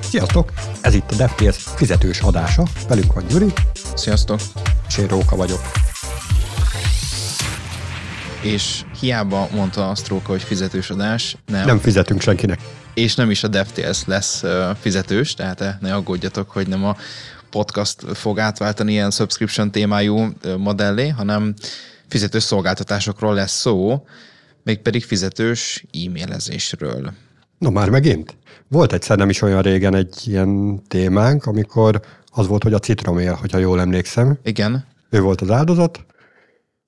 Sziasztok! Ez itt a DevTales fizetős adása. Velünk van Gyuri. Sziasztok! És én Róka vagyok. És hiába mondta azt Róka, hogy fizetős adás, nem. Nem fizetünk senkinek. És nem is a DevTales lesz fizetős, tehát ne aggódjatok, hogy nem a podcast fog átváltani ilyen subscription témájú modellé, hanem fizetős szolgáltatásokról lesz szó, mégpedig fizetős e-mailezésről. Na már megint? Volt egyszer nem is olyan régen egy ilyen témánk, amikor az volt, hogy a citromél, hogyha jól emlékszem. Igen. Ő volt az áldozat.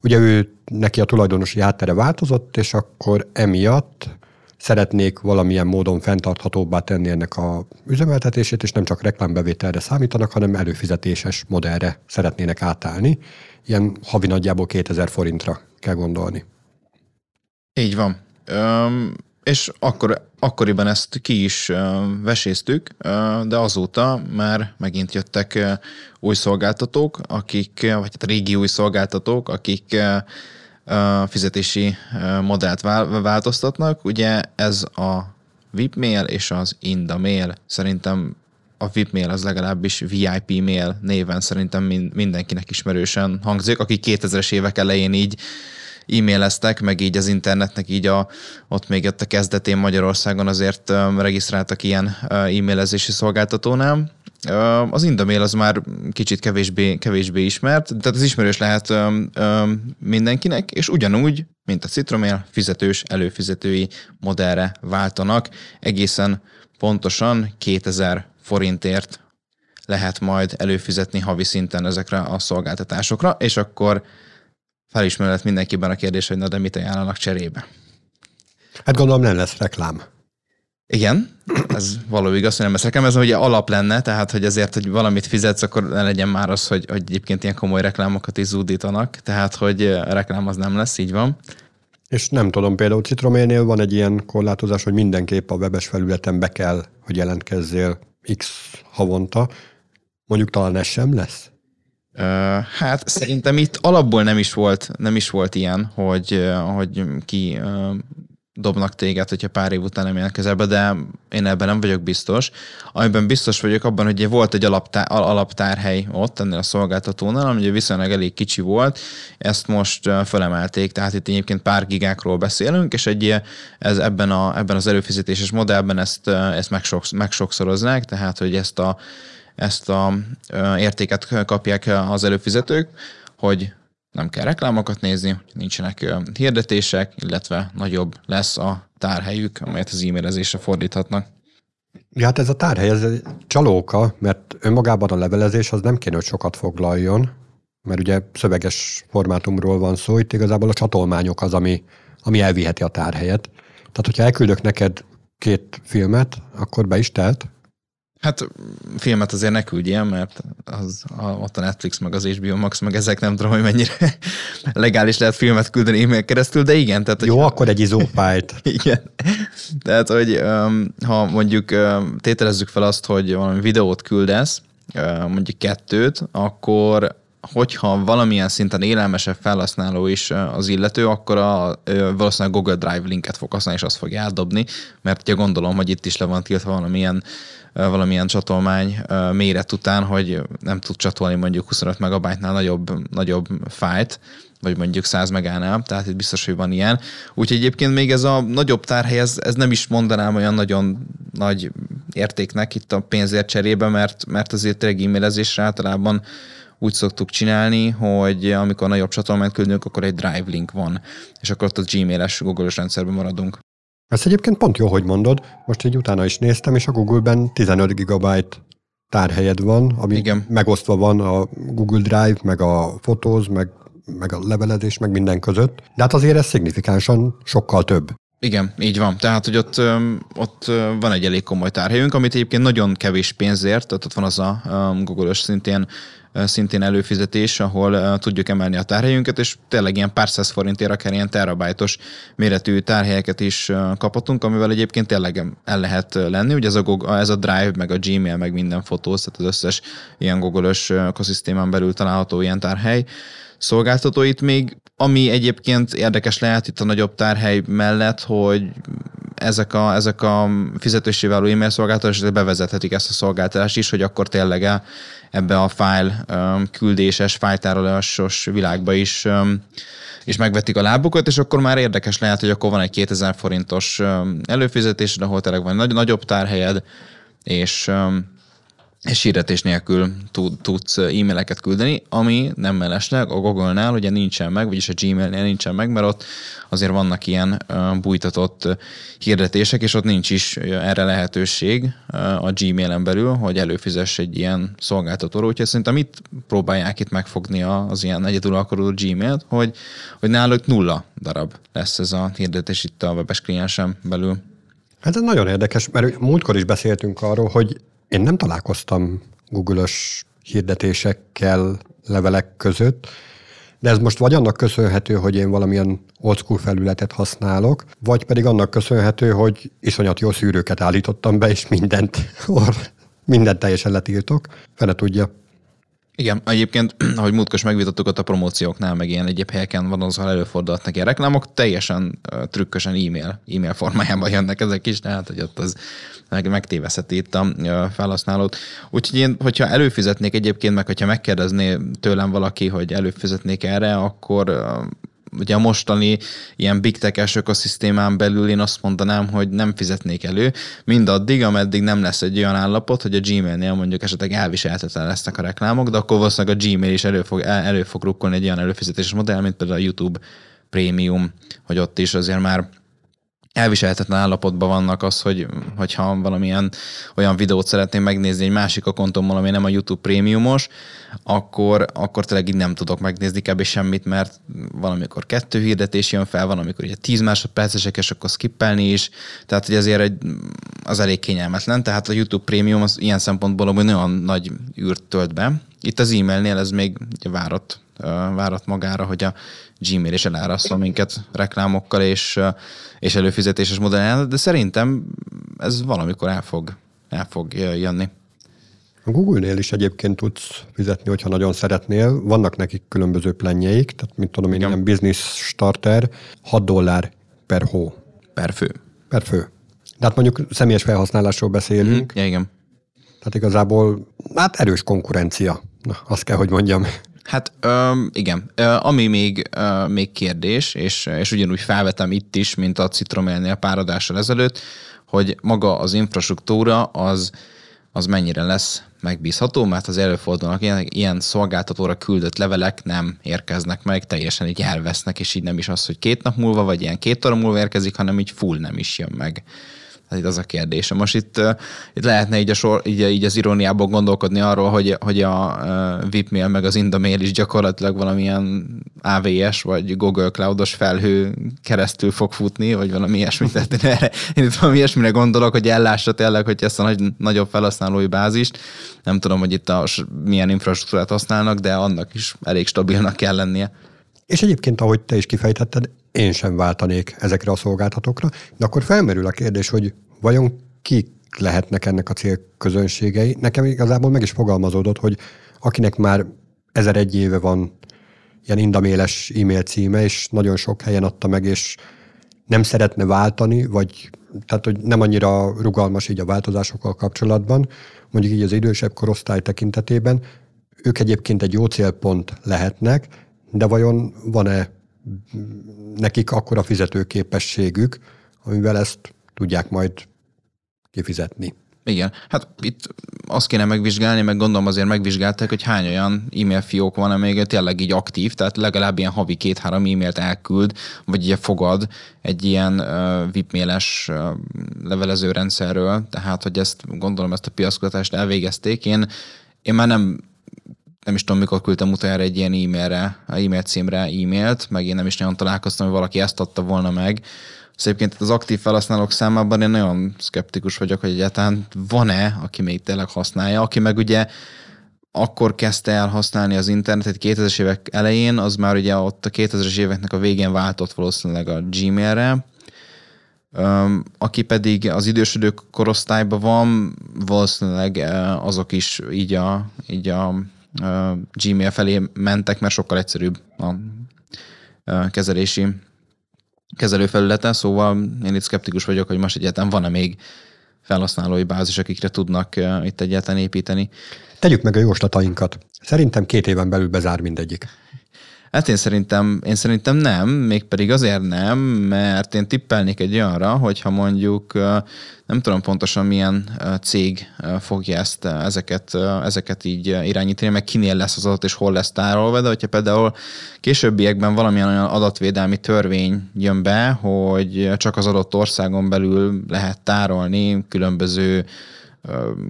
Ugye ő, neki a tulajdonosi háttere változott, és akkor emiatt szeretnék valamilyen módon fenntarthatóbbá tenni ennek a üzemeltetését, és nem csak reklámbevételre számítanak, hanem előfizetéses modellre szeretnének átállni. Ilyen havi nagyjából 2000 forintra kell gondolni. Így van. Öm, és akkor, akkoriban ezt ki is veséztük, de azóta már megint jöttek új szolgáltatók, akik, vagy hát régi új szolgáltatók, akik fizetési modellt változtatnak. Ugye ez a VIPmail és az Indamail. Szerintem a VIPmail az legalábbis VIP mail néven szerintem mindenkinek ismerősen hangzik, aki 2000-es évek elején így e-maileztek, meg így az internetnek így a, ott még ott a kezdetén Magyarországon azért regisztráltak ilyen e-mailezési szolgáltatónál. Az Indamail az már kicsit kevésbé, kevésbé ismert, tehát az ismerős lehet mindenkinek, és ugyanúgy, mint a Citromail, fizetős, előfizetői modellre váltanak. Egészen pontosan 2000 forintért lehet majd előfizetni havi szinten ezekre a szolgáltatásokra, és akkor felismerült mindenkiben a kérdés, hogy na de mit ajánlanak cserébe. Hát gondolom nem lesz reklám. Igen, ez való igaz, hogy nem lesz reklám. Ez ugye alap lenne, tehát hogy ezért, hogy valamit fizetsz, akkor ne legyen már az, hogy, hogy egyébként ilyen komoly reklámokat is zúdítanak, tehát hogy reklám az nem lesz, így van. És nem tudom, például Citroménél van egy ilyen korlátozás, hogy mindenképp a webes felületen be kell, hogy jelentkezzél X havonta. Mondjuk talán ez sem lesz? Hát szerintem itt alapból nem is volt, nem is volt ilyen, hogy, hogy ki dobnak téged, hogyha pár év után nem jelentkezel be, de én ebben nem vagyok biztos. Amiben biztos vagyok abban, hogy volt egy alaptár, alaptárhely ott ennél a szolgáltatónál, ami viszonylag elég kicsi volt, ezt most felemelték, tehát itt egyébként pár gigákról beszélünk, és egy ez ebben, a, ebben az előfizetéses modellben ezt, ezt megsokszoroznák, tehát hogy ezt a ezt a értéket kapják az előfizetők, hogy nem kell reklámokat nézni, nincsenek hirdetések, illetve nagyobb lesz a tárhelyük, amelyet az e-mailezésre fordíthatnak. Ja, hát ez a tárhely, ez egy csalóka, mert önmagában a levelezés az nem kéne, hogy sokat foglaljon, mert ugye szöveges formátumról van szó, itt igazából a csatolmányok az, ami, ami elviheti a tárhelyet. Tehát, hogyha elküldök neked két filmet, akkor be is telt, Hát filmet azért ne küldjem, mert az, a, ott a Netflix, meg az HBO Max, meg ezek nem tudom, hogy mennyire legális lehet filmet küldeni e-mail keresztül, de igen. Tehát, Jó, hogy, akkor egy izófájt. igen. Tehát, hogy ha mondjuk tételezzük fel azt, hogy valami videót küldesz, mondjuk kettőt, akkor hogyha valamilyen szinten élelmesebb felhasználó is az illető, akkor a, valószínűleg Google Drive linket fog használni, és azt fogja eldobni, mert ugye gondolom, hogy itt is le van tiltva valamilyen valamilyen csatolmány méret után, hogy nem tud csatolni mondjuk 25 megabájtnál nagyobb, nagyobb fájt, vagy mondjuk 100 megánál, tehát itt biztos, hogy van ilyen. Úgyhogy egyébként még ez a nagyobb tárhely, ez, ez nem is mondanám olyan nagyon nagy értéknek itt a pénzért cserébe, mert, mert azért tényleg e-mailezésre általában úgy szoktuk csinálni, hogy amikor nagyobb csatolmányt küldünk, akkor egy drive link van, és akkor ott a Gmail-es Google-os rendszerben maradunk. Ez egyébként pont jó, hogy mondod. Most így utána is néztem, és a Google-ben 15 gigabyte tárhelyed van, ami Igen. megosztva van a Google Drive, meg a fotóz, meg, meg a levelezés, meg minden között. De hát azért ez szignifikánsan sokkal több. Igen, így van. Tehát, hogy ott, ott van egy elég komoly tárhelyünk, amit egyébként nagyon kevés pénzért, tehát ott van az a Google-ös szintén szintén előfizetés, ahol tudjuk emelni a tárhelyünket, és tényleg ilyen pár száz forintért akár ilyen terabájtos méretű tárhelyeket is kaphatunk, amivel egyébként tényleg el lehet lenni. Ugye ez a, Google, ez a Drive, meg a Gmail, meg minden fotó, tehát az összes ilyen Google-ös ökoszisztémán belül található ilyen tárhely szolgáltatóit még, ami egyébként érdekes lehet itt a nagyobb tárhely mellett, hogy ezek a, ezek a fizetősi váló e-mail szolgáltatások bevezethetik ezt a szolgáltatást is, hogy akkor tényleg ebbe a file küldéses, fájtárolásos világba is és megvetik a lábukat, és akkor már érdekes lehet, hogy akkor van egy 2000 forintos előfizetés, ahol tényleg van egy nagyobb tárhelyed, és és hirdetés nélkül tudsz e-maileket küldeni, ami nem mellesleg a Google-nál ugye nincsen meg, vagyis a Gmail-nél nincsen meg, mert ott azért vannak ilyen bújtatott hirdetések, és ott nincs is erre lehetőség a Gmail-en belül, hogy előfizess egy ilyen szolgáltatóról, úgyhogy szerintem itt próbálják itt megfogni az ilyen egyedülalkodó Gmail-t, hogy, hogy náluk nulla darab lesz ez a hirdetés itt a webes kliensem belül. Hát ez nagyon érdekes, mert múltkor is beszéltünk arról, hogy én nem találkoztam Google-ös hirdetésekkel levelek között, de ez most vagy annak köszönhető, hogy én valamilyen old school felületet használok, vagy pedig annak köszönhető, hogy iszonyat jó szűrőket állítottam be, és mindent, mindent teljesen letiltok. Fene tudja. Igen, egyébként, ahogy múltkor megvitattuk ott a promócióknál, meg ilyen egyéb helyeken van, azzal előfordulhatnak ilyen reklámok, teljesen uh, trükkösen e-mail, e-mail formájában jönnek ezek is, tehát hogy ott az meg, megtéveszheti itt a felhasználót. Úgyhogy én, hogyha előfizetnék egyébként, meg hogyha megkérdezné tőlem valaki, hogy előfizetnék erre, akkor ugye a mostani ilyen big tech ökoszisztémán belül én azt mondanám, hogy nem fizetnék elő, mindaddig, ameddig nem lesz egy olyan állapot, hogy a Gmail-nél mondjuk esetleg elviselhetetlen lesznek a reklámok, de akkor valószínűleg a Gmail is elő fog, elő fog rukkolni egy olyan előfizetéses modell, mint például a YouTube Premium, hogy ott is azért már elviselhetetlen állapotban vannak az, hogy, hogyha valamilyen olyan videót szeretném megnézni egy másik akontommal, ami nem a YouTube prémiumos, akkor, akkor tényleg így nem tudok megnézni kb. semmit, mert valamikor kettő hirdetés jön fel, van, amikor ugye 10 másodpercesek, és akkor skippelni is, tehát hogy azért egy, az elég kényelmetlen, tehát a YouTube prémium az ilyen szempontból hogy nagyon nagy űrt tölt be. Itt az e-mailnél ez még ugye várat, várat magára, hogy a Gmail is elárasztva minket reklámokkal és, és előfizetéses modellel, de szerintem ez valamikor el fog, el fog jönni. A Google-nél is egyébként tudsz fizetni, hogyha nagyon szeretnél. Vannak nekik különböző plenjeik, tehát mint tudom én, Igen. ilyen business starter, 6 dollár per hó. Per fő. Per fő. De hát mondjuk személyes felhasználásról beszélünk. Mm-hmm. Ja, igen. Tehát igazából, hát erős konkurencia. Na, azt kell, hogy mondjam. Hát um, igen, ami még, uh, még kérdés, és, és ugyanúgy felvetem itt is, mint a Citromélnél pár adással ezelőtt, hogy maga az infrastruktúra az, az mennyire lesz megbízható, mert az előfordulnak ilyen, ilyen szolgáltatóra küldött levelek nem érkeznek meg, teljesen így elvesznek, és így nem is az, hogy két nap múlva, vagy ilyen két óra múlva érkezik, hanem így full nem is jön meg. Hát itt az a kérdés. Most itt, itt lehetne így, a sor, így, így az iróniából gondolkodni arról, hogy, hogy a VIPmail meg az Indamail is gyakorlatilag valamilyen AVS vagy Google Cloudos felhő keresztül fog futni, vagy valami ilyesmit. Tehát én, erre, én itt valami ilyesmire gondolok, hogy ellássa tényleg, hogy ezt a nagy, nagyobb felhasználói bázist. Nem tudom, hogy itt a, milyen infrastruktúrát használnak, de annak is elég stabilnak kell lennie. És egyébként, ahogy te is kifejtetted, én sem váltanék ezekre a szolgáltatókra, de akkor felmerül a kérdés, hogy vajon kik lehetnek ennek a célközönségei. Nekem igazából meg is fogalmazódott, hogy akinek már ezer egy éve van ilyen indaméles e-mail címe, és nagyon sok helyen adta meg, és nem szeretne váltani, vagy tehát, hogy nem annyira rugalmas így a változásokkal kapcsolatban, mondjuk így az idősebb korosztály tekintetében, ők egyébként egy jó célpont lehetnek, de vajon van-e nekik akkora fizetőképességük, amivel ezt tudják majd kifizetni. Igen, hát itt azt kéne megvizsgálni, meg gondolom azért megvizsgálták, hogy hány olyan e-mail fiók van, amely tényleg így aktív, tehát legalább ilyen havi két-három e-mailt elküld, vagy ugye fogad egy ilyen uh, VIP-méles uh, levelező rendszerről, tehát hogy ezt gondolom ezt a piaszkutatást elvégezték. Én, én már nem nem is tudom, mikor küldtem utána egy ilyen e-mailre, e-mail címre e-mailt, meg én nem is nagyon találkoztam, hogy valaki ezt adta volna meg. Szóval egyébként az aktív felhasználók számában én nagyon szkeptikus vagyok, hogy egyáltalán van-e, aki még tényleg használja, aki meg ugye akkor kezdte el használni az internetet 2000-es évek elején, az már ugye ott a 2000-es éveknek a végén váltott valószínűleg a Gmailre, aki pedig az idősödők korosztályban van, valószínűleg azok is így a, így a Gmail felé mentek, mert sokkal egyszerűbb a kezelési kezelőfelülete, szóval én itt szkeptikus vagyok, hogy most egyáltalán van-e még felhasználói bázis, akikre tudnak itt egyáltalán építeni. Tegyük meg a jóslatainkat. Szerintem két éven belül bezár mindegyik. Hát én szerintem, én szerintem nem, mégpedig azért nem, mert én tippelnék egy olyanra, hogyha mondjuk nem tudom pontosan milyen cég fogja ezt, ezeket, ezeket így irányítani, meg kinél lesz az adat és hol lesz tárolva, de hogyha például későbbiekben valamilyen olyan adatvédelmi törvény jön be, hogy csak az adott országon belül lehet tárolni különböző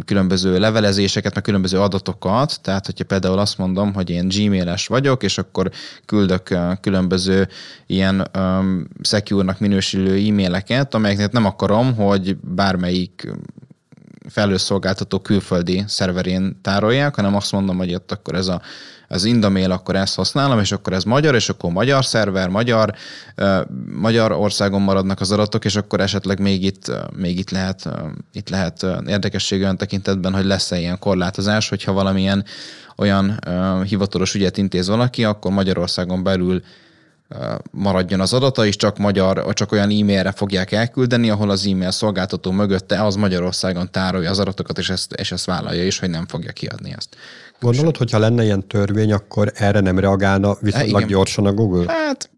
különböző levelezéseket, meg különböző adatokat, tehát hogyha például azt mondom, hogy én gmail-es vagyok, és akkor küldök különböző ilyen um, secure-nak minősülő e-maileket, amelyeknek nem akarom, hogy bármelyik felhőszolgáltató külföldi szerverén tárolják, hanem azt mondom, hogy ott akkor ez a az Indamail, akkor ezt használom, és akkor ez magyar, és akkor magyar szerver, magyar, magyar országon maradnak az adatok, és akkor esetleg még itt, még itt lehet, itt lehet érdekesség olyan tekintetben, hogy lesz-e ilyen korlátozás, hogyha valamilyen olyan hivatalos ügyet intéz valaki, akkor Magyarországon belül maradjon az adata, és csak magyar, csak olyan e-mailre fogják elküldeni, ahol az e-mail szolgáltató mögötte az Magyarországon tárolja az adatokat, és ezt, és ezt vállalja is, hogy nem fogja kiadni ezt. Gondolod, hogyha lenne ilyen törvény, akkor erre nem reagálna viszonylag hát, gyorsan a Google? Hát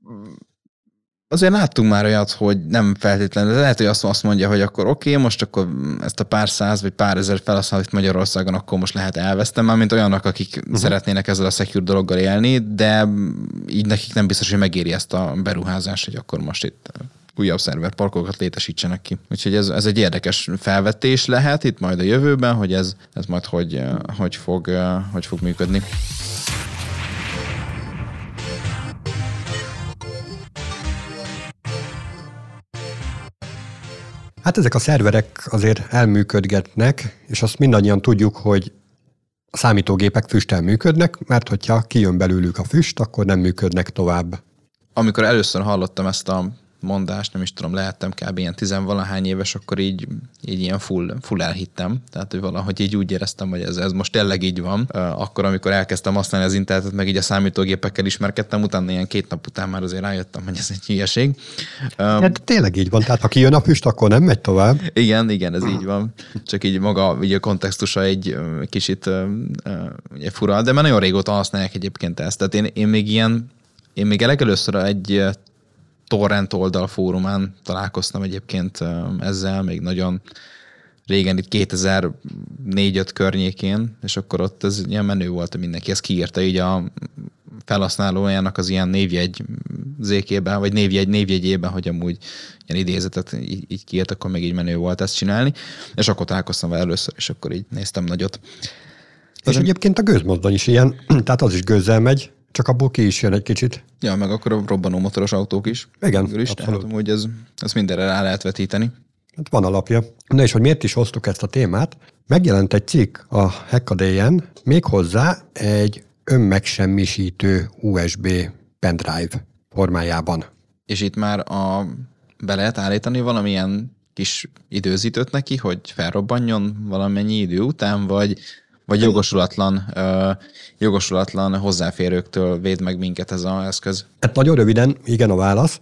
azért láttunk már olyat, hogy nem feltétlenül, de lehet, hogy azt, azt mondja, hogy akkor oké, okay, most akkor ezt a pár száz vagy pár ezer felhasználót Magyarországon akkor most lehet elvesztem, már mint olyanok, akik uh-huh. szeretnének ezzel a secure dologgal élni, de így nekik nem biztos, hogy megéri ezt a beruházást, hogy akkor most itt újabb szerverparkokat létesítsenek ki. Úgyhogy ez, ez egy érdekes felvetés lehet itt majd a jövőben, hogy ez, ez majd hogy, hogy, fog, hogy fog működni. Hát ezek a szerverek azért elműködgetnek, és azt mindannyian tudjuk, hogy a számítógépek füsttel működnek, mert hogyha kijön belőlük a füst, akkor nem működnek tovább. Amikor először hallottam ezt a mondást, nem is tudom, lehettem kb. ilyen tizenvalahány éves, akkor így, így ilyen full, full elhittem. Tehát, hogy valahogy így úgy éreztem, hogy ez, ez most tényleg így van. Akkor, amikor elkezdtem használni az internetet, meg így a számítógépekkel ismerkedtem, utána ilyen két nap után már azért rájöttem, hogy ez egy hülyeség. Hát tényleg így van, tehát ha kijön a füst, akkor nem megy tovább. Igen, igen, ez így van. Csak így maga így a kontextusa egy kicsit ugye, fura, de már nagyon régóta használják egyébként ezt. Tehát én, én még ilyen én még legelőször egy torrent oldal fórumán találkoztam egyébként ezzel, még nagyon régen, itt 2004-5 környékén, és akkor ott ez ilyen menő volt, hogy mindenki ezt kiírta így a felhasználójának az ilyen névjegy zékében, vagy névjegy névjegyében, hogy amúgy ilyen idézetet így, így kiírt, akkor még így menő volt ezt csinálni, és akkor találkoztam vele először, és akkor így néztem nagyot. És egyébként a gőzmozdony is ilyen, tehát az is gőzzel megy, csak abból ki is jön egy kicsit. Ja, meg akkor a robbanó motoros autók is. Igen, is, abszolút. Tehát hogy ez, ez mindenre rá lehet vetíteni. Hát van alapja. Na és hogy miért is hoztuk ezt a témát? Megjelent egy cikk a Hackaday-en, méghozzá egy önmegsemmisítő USB pendrive formájában. És itt már a, be lehet állítani valamilyen kis időzítőt neki, hogy felrobbanjon valamennyi idő után, vagy vagy jogosulatlan, jogosulatlan hozzáférőktől véd meg minket ez az eszköz? Hát nagyon röviden, igen a válasz.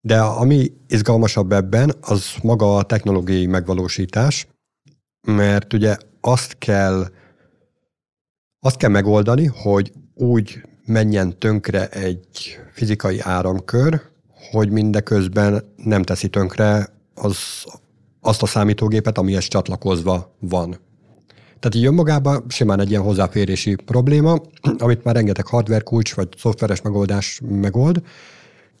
De ami izgalmasabb ebben, az maga a technológiai megvalósítás, mert ugye azt kell, azt kell megoldani, hogy úgy menjen tönkre egy fizikai áramkör, hogy mindeközben nem teszi tönkre az, azt a számítógépet, amihez csatlakozva van. Tehát így önmagában simán egy ilyen hozzáférési probléma, amit már rengeteg hardware kulcs vagy szoftveres megoldás megold,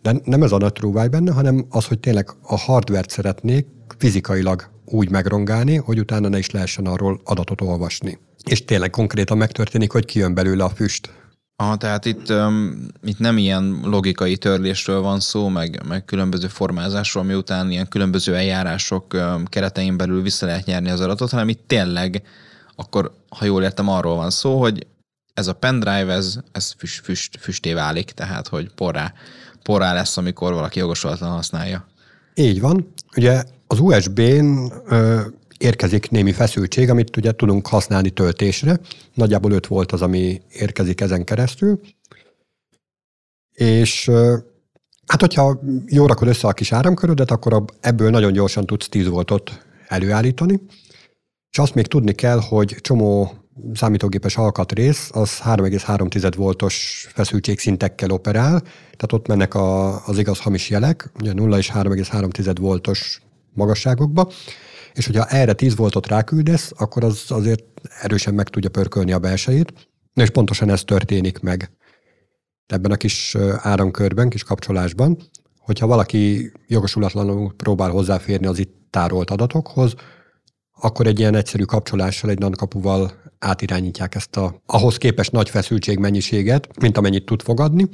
de nem ez a nagy trúváj benne, hanem az, hogy tényleg a hardware szeretnék fizikailag úgy megrongálni, hogy utána ne is lehessen arról adatot olvasni. És tényleg konkrétan megtörténik, hogy kijön belőle a füst. Aha, tehát itt, um, itt nem ilyen logikai törlésről van szó, meg, meg különböző formázásról, miután ilyen különböző eljárások um, keretein belül vissza lehet nyerni az adatot, hanem itt tényleg akkor ha jól értem, arról van szó, hogy ez a pendrive, ez, ez füst, füst, füsté válik, tehát hogy porrá, porrá lesz, amikor valaki jogosulatlan használja. Így van. Ugye az USB-n ö, érkezik némi feszültség, amit ugye tudunk használni töltésre. Nagyjából 5 volt az, ami érkezik ezen keresztül. És ö, Hát, hogyha jól rakod össze a kis áramkörödet, akkor ebből nagyon gyorsan tudsz 10 voltot előállítani. És azt még tudni kell, hogy csomó számítógépes alkatrész az 3,3 voltos feszültségszintekkel operál, tehát ott mennek a, az igaz hamis jelek, ugye 0 és 3,3 voltos magasságokba, és hogyha erre 10 voltot ráküldesz, akkor az azért erősen meg tudja pörkölni a belsejét, és pontosan ez történik meg ebben a kis áramkörben, kis kapcsolásban, hogyha valaki jogosulatlanul próbál hozzáférni az itt tárolt adatokhoz, akkor egy ilyen egyszerű kapcsolással, egy nankapuval átirányítják ezt a ahhoz képest nagy feszültség mennyiséget, mint amennyit tud fogadni,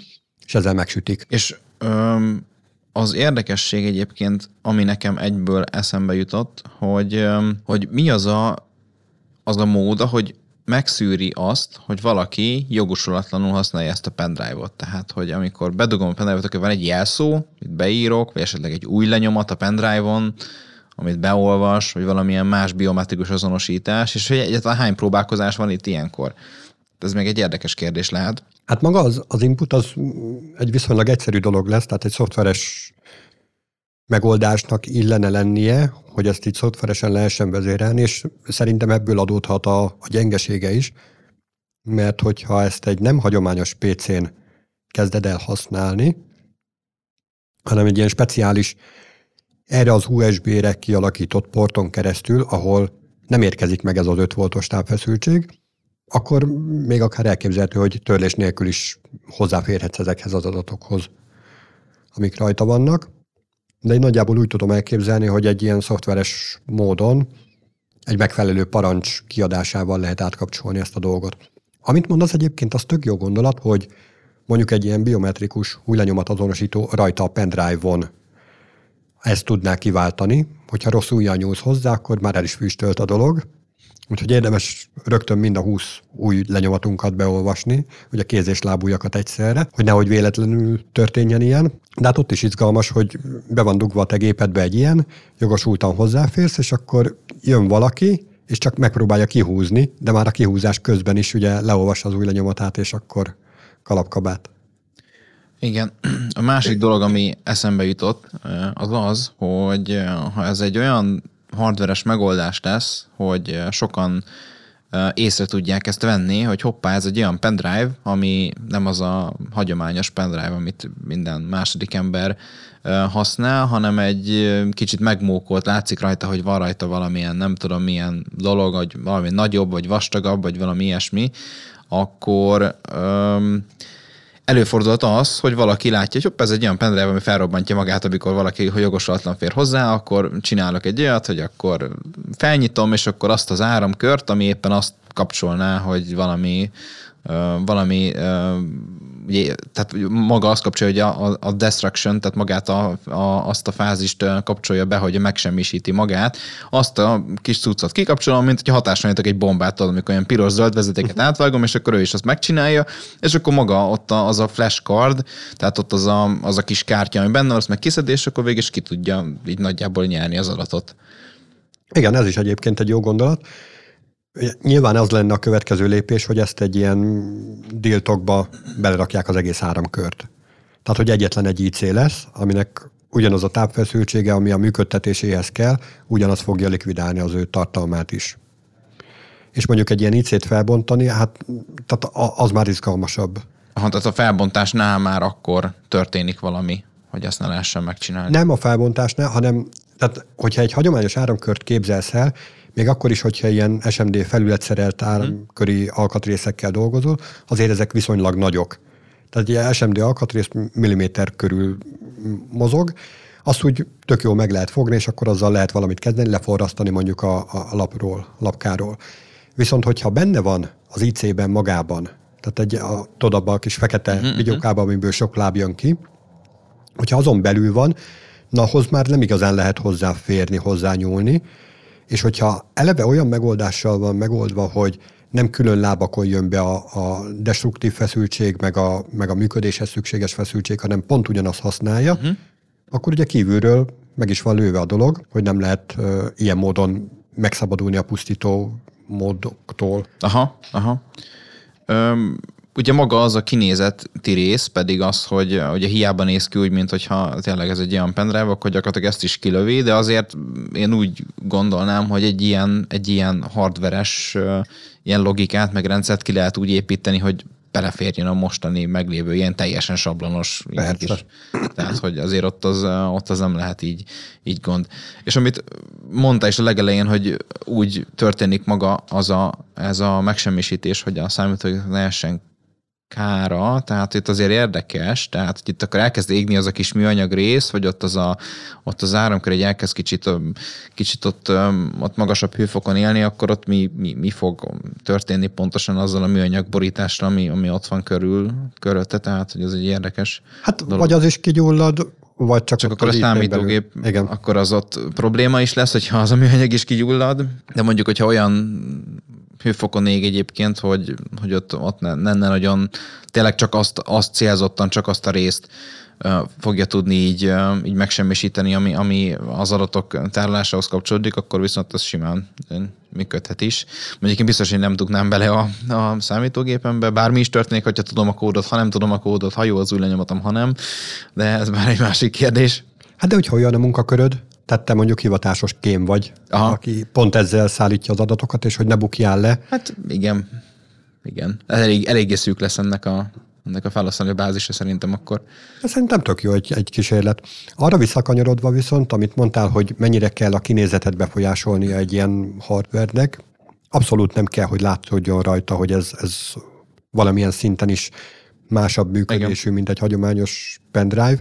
és ezzel megsütik. És öm, az érdekesség egyébként, ami nekem egyből eszembe jutott, hogy, öm, hogy mi az a, az a mód, hogy megszűri azt, hogy valaki jogosulatlanul használja ezt a pendrive-ot. Tehát, hogy amikor bedugom a pendrive-ot, akkor van egy jelszó, amit beírok, vagy esetleg egy új lenyomat a pendrive-on, amit beolvas, vagy valamilyen más biometrikus azonosítás, és hogy egyáltalán hány próbálkozás van itt ilyenkor. Ez még egy érdekes kérdés lehet. Hát maga az, az input az egy viszonylag egyszerű dolog lesz, tehát egy szoftveres megoldásnak illene lennie, hogy ezt így szoftveresen lehessen vezérelni, és szerintem ebből adódhat a, a gyengesége is, mert hogyha ezt egy nem hagyományos PC-n kezded el használni, hanem egy ilyen speciális erre az USB-re kialakított porton keresztül, ahol nem érkezik meg ez az 5 voltos távfeszültség, akkor még akár elképzelhető, hogy törlés nélkül is hozzáférhetsz ezekhez az adatokhoz, amik rajta vannak. De én nagyjából úgy tudom elképzelni, hogy egy ilyen szoftveres módon egy megfelelő parancs kiadásával lehet átkapcsolni ezt a dolgot. Amit mondasz egyébként, az tök jó gondolat, hogy mondjuk egy ilyen biometrikus hújlenyomat azonosító rajta a pendrive-on ezt tudná kiváltani, hogyha rossz ujjal nyúlsz hozzá, akkor már el is füstölt a dolog. Úgyhogy érdemes rögtön mind a 20 új lenyomatunkat beolvasni, ugye kéz és lábújakat egyszerre, hogy nehogy véletlenül történjen ilyen. De hát ott is izgalmas, hogy be van dugva a te gépedbe egy ilyen, jogosultan hozzáférsz, és akkor jön valaki, és csak megpróbálja kihúzni, de már a kihúzás közben is ugye leolvas az új lenyomatát, és akkor kalapkabát. Igen. A másik dolog, ami eszembe jutott, az az, hogy ha ez egy olyan hardveres megoldás lesz, hogy sokan észre tudják ezt venni, hogy hoppá, ez egy olyan pendrive, ami nem az a hagyományos pendrive, amit minden második ember használ, hanem egy kicsit megmókolt, látszik rajta, hogy van rajta valamilyen, nem tudom milyen dolog, vagy valami nagyobb, vagy vastagabb, vagy valami ilyesmi, akkor um, előfordulhat az, hogy valaki látja, hogy hopp, ez egy olyan pendrive, ami felrobbantja magát, amikor valaki hogy jogosulatlan fér hozzá, akkor csinálok egy olyat, hogy akkor felnyitom, és akkor azt az áramkört, ami éppen azt kapcsolná, hogy valami valami, tehát maga azt kapcsolja, hogy a, a destruction, tehát magát a, a, azt a fázist kapcsolja be, hogy megsemmisíti magát, azt a kis cuccot kikapcsolom, mint hogy hatásanyagok egy bombát, tudom, amikor olyan piros-zöld vezetéket uh-huh. átvágom, és akkor ő is azt megcsinálja, és akkor maga ott a, az a flashcard, tehát ott az a, az a kis kártya, ami benne van, azt meg kiszed, és akkor végig is ki tudja így nagyjából nyerni az adatot. Igen, ez is egyébként egy jó gondolat. Nyilván az lenne a következő lépés, hogy ezt egy ilyen diltokba belerakják az egész áramkört. Tehát, hogy egyetlen egy IC lesz, aminek ugyanaz a tápfeszültsége, ami a működtetéséhez kell, ugyanaz fogja likvidálni az ő tartalmát is. És mondjuk egy ilyen IC-t felbontani, hát tehát az már izgalmasabb. Aha, tehát a felbontásnál már akkor történik valami, hogy ezt ne lehessen megcsinálni. Nem a felbontásnál, hanem tehát, hogyha egy hagyományos áramkört képzelsz el, még akkor is, hogyha ilyen SMD felületszerelt áramköri alkatrészekkel dolgozol, azért ezek viszonylag nagyok. Tehát egy SMD alkatrész milliméter körül mozog, azt úgy tök jól meg lehet fogni, és akkor azzal lehet valamit kezdeni, leforrasztani mondjuk a, a lapról, lapkáról. Viszont, hogyha benne van az IC-ben magában, tehát egy, a, tudod, abban a kis fekete uh-huh, videókában, amiből sok láb jön ki, hogyha azon belül van, na ahhoz már nem igazán lehet hozzáférni, hozzányúlni, és hogyha eleve olyan megoldással van megoldva, hogy nem külön lábakon jön be a, a destruktív feszültség, meg a, meg a működéshez szükséges feszültség, hanem pont ugyanazt használja, uh-huh. akkor ugye kívülről meg is van lőve a dolog, hogy nem lehet uh, ilyen módon megszabadulni a pusztító módoktól. Aha, aha. Öm, ugye maga az a kinézeti rész pedig az, hogy ugye hiába néz ki úgy, mint hogyha tényleg ez egy olyan pendrive, akkor gyakorlatilag ezt is kilövi, de azért én úgy gondolnám, hogy egy ilyen, egy ilyen hardveres ilyen logikát, meg rendszert ki lehet úgy építeni, hogy beleférjen a mostani meglévő ilyen teljesen sablonos ilyen kis, tehát hogy azért ott az, ott az nem lehet így, így gond. És amit mondta is a legelején, hogy úgy történik maga az a, ez a megsemmisítés, hogy a számítógép lehessen kára, tehát itt azért érdekes, tehát hogy itt akkor elkezd égni az a kis műanyag rész, vagy ott az, a, ott az áramkör egy elkezd kicsit, kicsit ott, ott magasabb hőfokon élni, akkor ott mi, mi, mi fog történni pontosan azzal a műanyag borítással, ami, ami ott van körül, körülötte, tehát hogy ez egy érdekes Hát dolog. vagy az is kigyullad, vagy csak, csak akkor a számítógép, Igen. akkor az ott probléma is lesz, hogyha az a műanyag is kigyullad, de mondjuk, hogyha olyan hőfokon ég egyébként, hogy, hogy ott, ott ne, ne, ne nagyon, tényleg csak azt, azt célzottan, csak azt a részt fogja tudni így, így megsemmisíteni, ami, ami az adatok tárolásához kapcsolódik, akkor viszont az simán működhet is. Mondjuk én biztos, hogy nem tudnám bele a, a számítógépembe, bármi is történik, hogyha tudom a kódot, ha nem tudom a kódot, ha jó az új lenyomatom, ha nem, de ez már egy másik kérdés. Hát de hogy olyan a munkaköröd? Tehát te mondjuk hivatásos kém vagy, Aha. aki pont ezzel szállítja az adatokat, és hogy ne bukjál le. Hát igen, igen. Elég, eléggé szűk lesz ennek a, ennek a felhasználó bázisa szerintem akkor. Ez szerintem tök jó egy, egy kísérlet. Arra visszakanyarodva viszont, amit mondtál, hogy mennyire kell a kinézetet befolyásolnia egy ilyen hardware-nek, abszolút nem kell, hogy látszódjon rajta, hogy ez, ez valamilyen szinten is másabb működésű, Igen. mint egy hagyományos pendrive.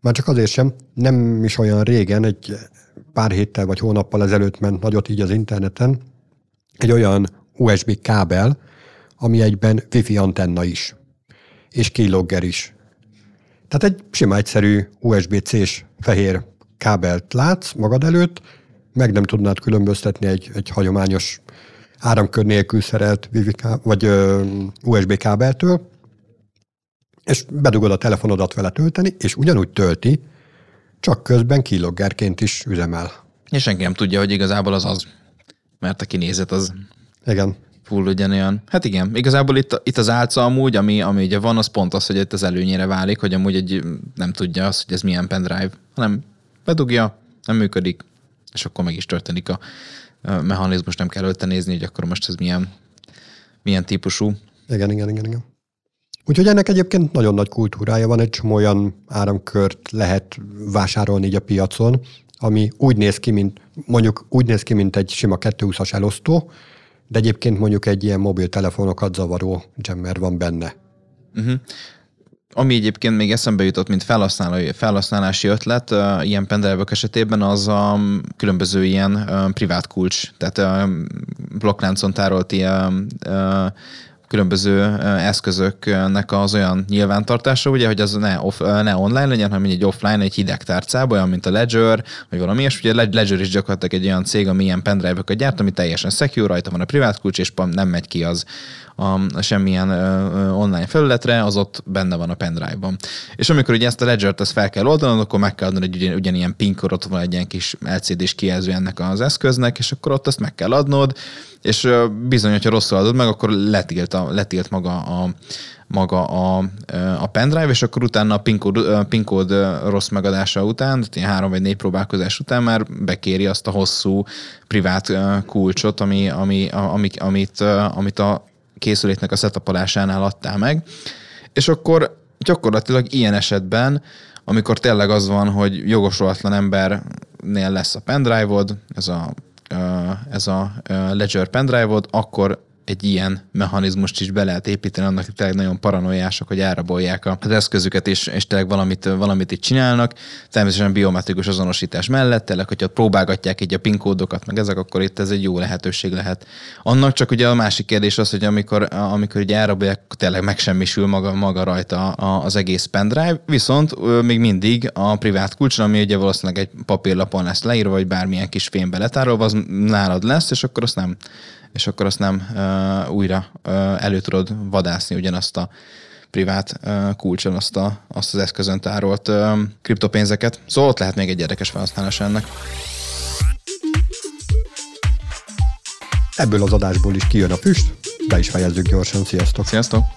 Már csak azért sem, nem is olyan régen, egy pár héttel vagy hónappal ezelőtt ment nagyot így az interneten, egy olyan USB kábel, ami egyben Wi-Fi antenna is, és keylogger is. Tehát egy sima egyszerű USB-C-s fehér kábelt látsz magad előtt, meg nem tudnád különböztetni egy, egy hagyományos áramkör nélkül szerelt Wi-Fi ká- vagy ö, USB kábeltől, és bedugod a telefonodat vele tölteni, és ugyanúgy tölti, csak közben kiloggerként is üzemel. És senki nem tudja, hogy igazából az az, mert a kinézet az igen. full ugyanolyan. Hát igen, igazából itt, itt az álca amúgy, ami, ami ugye van, az pont az, hogy itt az előnyére válik, hogy amúgy egy, nem tudja azt, hogy ez milyen pendrive, hanem bedugja, nem működik, és akkor meg is történik a mechanizmus, nem kell előtte nézni, hogy akkor most ez milyen, milyen típusú. Igen, igen, igen, igen. Úgyhogy ennek egyébként nagyon nagy kultúrája van, egy csomó olyan áramkört lehet vásárolni így a piacon, ami úgy néz ki, mint mondjuk úgy néz ki, mint egy sima 220-as elosztó, de egyébként mondjuk egy ilyen mobiltelefonokat zavaró jammer van benne. Uh-huh. Ami egyébként még eszembe jutott, mint felhasználói, felhasználási ötlet, ilyen pendrive esetében az a különböző ilyen privát kulcs, tehát blokkláncon tárolt ilyen különböző eszközöknek az olyan nyilvántartása, ugye, hogy az ne, off, ne online legyen, hanem egy offline, egy hideg tárcában, olyan, mint a Ledger, vagy valami, és ugye Ledger is gyakorlatilag egy olyan cég, ami ilyen pendrive-öket gyárt, ami teljesen secure, rajta van a privát kulcs, és nem megy ki az a, semmilyen online felületre, az ott benne van a pendrive-ban. És amikor ugye ezt a ledger-t ezt fel kell oldanod, akkor meg kell adnod egy ugyan, ugyanilyen PIN ott van egy ilyen kis LCD-s kijelző ennek az eszköznek, és akkor ott azt meg kell adnod, és bizony, hogyha rosszul adod meg, akkor letilt, a, letilt maga a, maga a, a pendrive, és akkor utána a PIN, kód, PIN kód rossz megadása után, tehát három vagy négy próbálkozás után már bekéri azt a hosszú privát kulcsot, ami, ami, amit, amit, amit a készüléknek a setupolásánál adtál meg, és akkor gyakorlatilag ilyen esetben, amikor tényleg az van, hogy jogosulatlan embernél lesz a pendrive-od, ez a, ez a Ledger pendrive-od, akkor egy ilyen mechanizmust is be lehet építeni, annak tényleg nagyon paranoiások, hogy elrabolják az eszközüket, és, és tényleg valamit, valamit itt csinálnak. Természetesen biometrikus azonosítás mellett, tényleg, hogyha próbálgatják így a PIN kódokat, meg ezek, akkor itt ez egy jó lehetőség lehet. Annak csak ugye a másik kérdés az, hogy amikor, amikor ugye elrabolják, tényleg megsemmisül maga, maga rajta az egész pendrive, viszont még mindig a privát kulcs, ami ugye valószínűleg egy papírlapon lesz leírva, vagy bármilyen kis fémbe letárolva, az nálad lesz, és akkor azt nem és akkor azt nem uh, újra uh, elő tudod vadászni ugyanazt a privát uh, kulcson azt, a, azt az eszközön tárolt uh, kriptopénzeket. Szóval ott lehet még egy érdekes felhasználás ennek. Ebből az adásból is kijön a füst, be is fejezzük gyorsan. Sziasztok! Sziasztok!